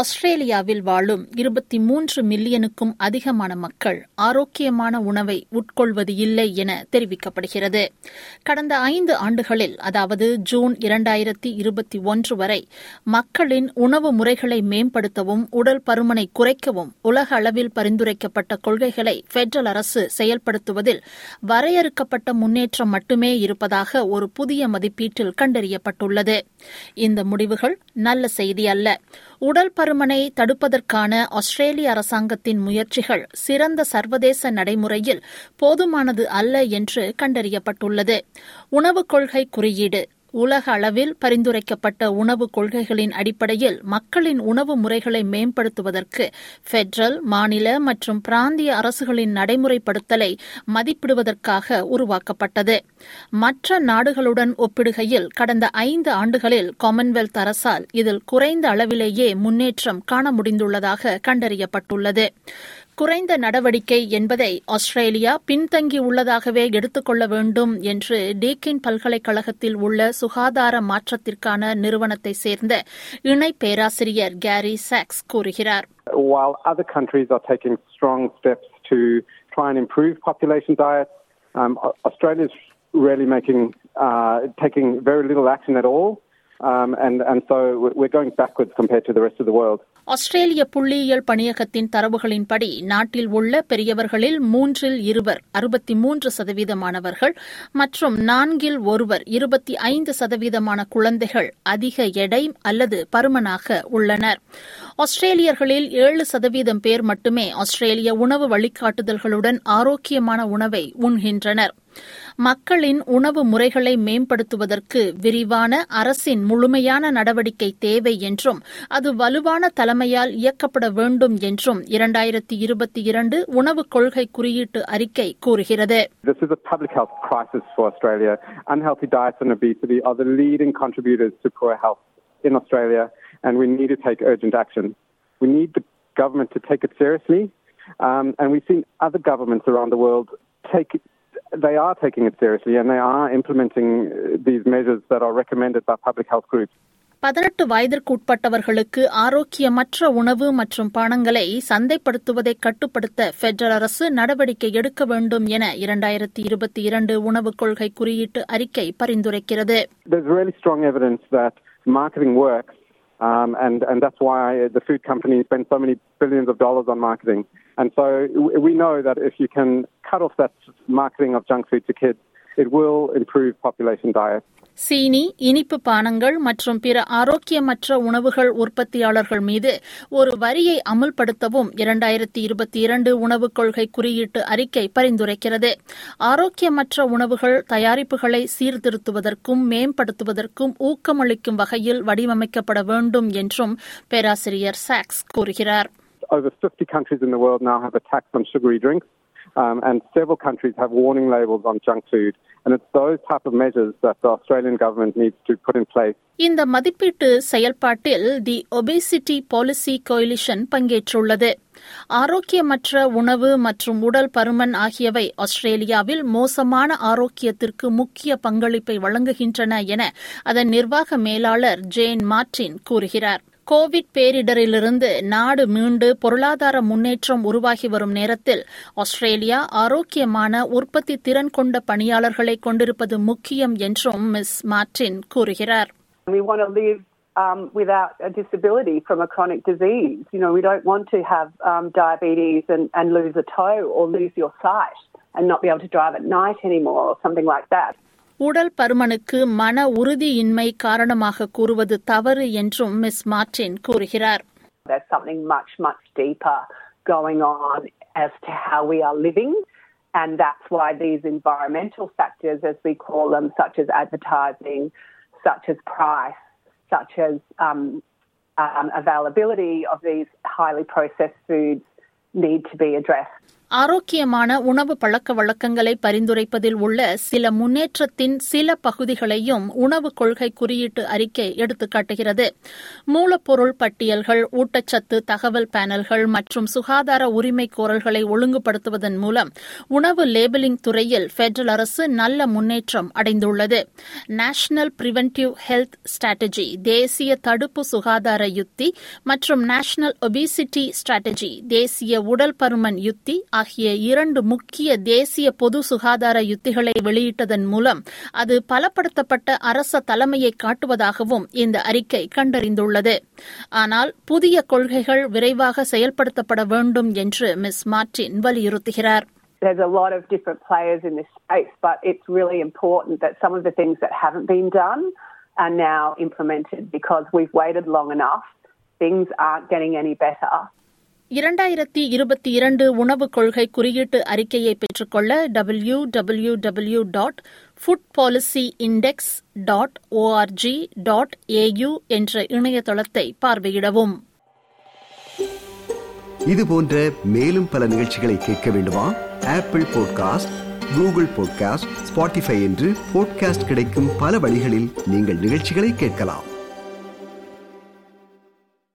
ஆஸ்திரேலியாவில் வாழும் இருபத்தி மூன்று மில்லியனுக்கும் அதிகமான மக்கள் ஆரோக்கியமான உணவை உட்கொள்வது இல்லை என தெரிவிக்கப்படுகிறது. கடந்த ஐந்து ஆண்டுகளில் அதாவது ஜூன் இரண்டாயிரத்தி இருபத்தி ஒன்று வரை மக்களின் உணவு முறைகளை மேம்படுத்தவும் உடல் பருமனை குறைக்கவும் உலக அளவில் பரிந்துரைக்கப்பட்ட கொள்கைகளை பெட்ரல் அரசு செயல்படுத்துவதில் வரையறுக்கப்பட்ட முன்னேற்றம் மட்டுமே இருப்பதாக ஒரு புதிய மதிப்பீட்டில் கண்டறியப்பட்டுள்ளது. இந்த முடிவுகள் நல்ல செய்தி அல்ல. உடல் பருமனை தடுப்பதற்கான ஆஸ்திரேலிய அரசாங்கத்தின் முயற்சிகள் சிறந்த சர்வதேச நடைமுறையில் போதுமானது அல்ல என்று கண்டறியப்பட்டுள்ளது. உணவுக் கொள்கை குறியீடு உலக அளவில் பரிந்துரைக்கப்பட்ட உணவு கொள்கைகளின் அடிப்படையில் மக்களின் உணவு முறைகளை மேம்படுத்துவதற்கு பெட்ரல் மாநில மற்றும் பிராந்திய அரசுகளின் நடைமுறைப்படுத்தலை மதிப்பிடுவதற்காக உருவாக்கப்பட்டது. மற்ற நாடுகளுடன் ஒப்பிடுகையில் கடந்த ஐந்து ஆண்டுகளில் காமன்வெல்த் அரசால் இதில் குறைந்த அளவிலேயே முன்னேற்றம் காண முடிந்துள்ளதாக கண்டறியப்பட்டுள்ளது. குறைந்த நடவடிக்கை என்பதை ஆஸ்திரேலியா பின்தங்கியுள்ளதாகவே எடுத்துக்கொள்ள வேண்டும் என்று டீக்கின் பல்கலைக்கழகத்தில் உள்ள சுகாதார மாற்றத்திற்கான நிறுவனத்தை சேர்ந்த இணை பேராசிரியர் கேரி சாக்ஸ் கூறுகிறார் While other countries are taking strong steps to try and improve population diets, um, Australia is really making uh, taking very little action at all. Um, and, and so we're going backwards compared to the rest of the world. ஆஸ்திரேலிய புள்ளியியல் பணியகத்தின் தரவுகளின்படி நாட்டில் உள்ள பெரியவர்களில் மூன்றில் இருவர் அறுபத்தி மூன்று சதவீதமானவர்கள் மற்றும் நான்கில் ஒருவர் இருபத்தி ஐந்து சதவீதமான குழந்தைகள் அதிக எடை அல்லது பருமனாக உள்ளனர். ஆஸ்திரேலியர்களில் ஏழு சதவீதம் பேர் மட்டுமே ஆஸ்திரேலிய உணவு வழிகாட்டுதல்களுடன் ஆரோக்கியமான உணவை உண்கின்றனர். மக்களின் உணவு முறைகளை மேம்படுத்துவதற்கு விரிவான அரசின் முழுமையான நடவடிக்கை தேவை என்றும் அது வலுவான தலைமையால் இயக்கப்பட வேண்டும் என்றும் இரண்டாயிரத்தி இருபத்தி இரண்டு உணவு கொள்கை குறியீட்டு அறிக்கை கூறுகிறது This is a public health crisis for Australia. Unhealthy diets and obesity are the leading contributors to poor health in Australia, and we need to take urgent action. We need the government to take it seriously, um, and we've seen other governments around the world take they are taking it seriously and they are implementing these measures that are recommended by public health groups. பதினெட்டு வயதிற்குட்பட்டவர்களுக்கு ஆரோக்கியமற்ற உணவு மற்றும் பானங்களை சந்தைப்படுத்துவதை கட்டுப்படுத்த federal அரசு நடவடிக்கை எடுக்க வேண்டும் என இரண்டாயிரத்தி இருபத்தி இரண்டு உணவுக் கொள்கை குறியீட்டு அறிக்கை பரிந்துரைக்கிறது There's really strong evidence that marketing works, um, and, and that's why the food companies spend so many billions of dollars on marketing. And so we know that if you can cut off that marketing of junk food to kids, it will improve population diet. சீனி இனிப்பு பானங்கள் மற்றும் பிற ஆரோக்கியமற்ற உணவுகள் உற்பத்தியாளர்கள் மீது ஒரு வரியை அமுல்படுத்தவும் இரண்டாயிரத்தி இருபத்தி இரண்டு உணவுக் கொள்கை குறியீட்டு அறிக்கை பரிந்துரைக்கிறது. ஆரோக்கியமற்ற உணவுகள் தயாரிப்புகளை சீர்திருத்துவதற்கும் மேம்படுத்துவதற்கும் ஊக்கமளிக்கும் வகையில் வடிவமைக்கப்பட வேண்டும் என்றும் பேராசிரியர் சாக்ஸ் கூறுகிறார். Over 50 countries in the world now have a tax on sugary drinks, um, and several countries have warning labels on junk food. And it's those type of measures that the Australian government needs to put in place. இந்த மதிப்பீட்டு செயல்பாட்டில் the obesity policy coalition பங்கேற்றுள்ளது ஆரோக்கியமற்ற உணவு மற்றும் உடல் பருமன் ஆகியவை ஆஸ்திரேலியாவில் மோசமான ஆரோக்கியத்திற்கு முக்கிய பங்களிப்பை வழங்குகின்றன என அதன் நிர்வாக மேலாளர் ஜேன் மார்டின் கூறுகிறார் கோவிட் பேரிடரிலிருந்து நாடு மீண்டு பொருளாதார முன்னேற்றம் உருவாகி வரும் நேரத்தில் ஆஸ்திரேலியா ஆரோக்கியமான உற்பத்தி திறன் கொண்ட பணியாளர்களை கொண்டிருப்பது முக்கியம் என்றும் மிஸ் மார்டின் கூறுகிறார் um, without a disability from a chronic disease. You know, we don't want to have um, diabetes and, and lose a toe or lose your sight and not be able to drive at night anymore or something like that. உடல் பருமனுக்கு மன உறுதியின்மை காரணமாக கூறுவது தவறு என்றும் Miss Martin கூறுகிறார் There's something much, much deeper going on as to how we are living. And that's why these environmental factors, as we call them, such as advertising, such as price, such as um, um, availability of these highly processed foods, need to be addressed. ஆரோக்கியமான உணவு பழக்க வழக்கங்களை பரிந்துரைப்பதில் உள்ள சில முன்னேற்றத்தின் சில பகுதிகளையும் உணவு கொள்கை குறியீட்டு அறிக்கை எடுத்துக்காட்டுகிறது மூலப்பொருள் பட்டியல்கள் ஊட்டச்சத்து தகவல் பேனல்கள் மற்றும் சுகாதார உரிமை கோரல்களை ஒழுங்குபடுத்துவதன் மூலம் உணவு லேபிளிங் துறையில் பெடரல் அரசு நல்ல முன்னேற்றம் அடைந்துள்ளது. நேஷனல் பிரிவென்டிவ் ஹெல்த் ஸ்ட்ராட்டஜி தேசிய தடுப்பு சுகாதார யுத்தி மற்றும் நேஷனல் ஒபிசிட்டி ஸ்ட்ராட்டஜி தேசிய உடல் பருமன் யுத்தி ஆகிய இரண்டு முக்கிய தேசிய பொது சுகாதார யுத்திகளை வெளியிட்டதன் மூலம் அது பலப்படுத்தப்பட்ட அரச தலைமையை காட்டுவதாகவும் இந்த அறிக்கை கண்டறிந்துள்ளது ஆனால் புதிய கொள்கைகள் விரைவாக செயல்படுத்தப்பட வேண்டும் என்று மிஸ் மார்டின் வலியுறுத்துகிறார் There's a lot of different players in this space, but it's really important that some of the things that haven't been done are now implemented because we've waited long enough. Things aren't getting any better. இரண்டாயிரத்தி இருபத்தி இரண்டு உணவுக் கொள்கை குறியீட்டு அறிக்கையை பெற்றுக்கொள்ள W W W dot food policy index dot org dot AU என்ற இணையதளத்தை பார்வையிடவும். இது போன்ற மேலும் பல நிகழ்ச்சிகளை கேட்க வேண்டுமா? Apple podcast Google podcast Spotify என்று பாட்காஸ்ட் கிடைக்கும் பல வழிகளில் நீங்கள் நிகழ்ச்சிகளை கேட்கலாம்.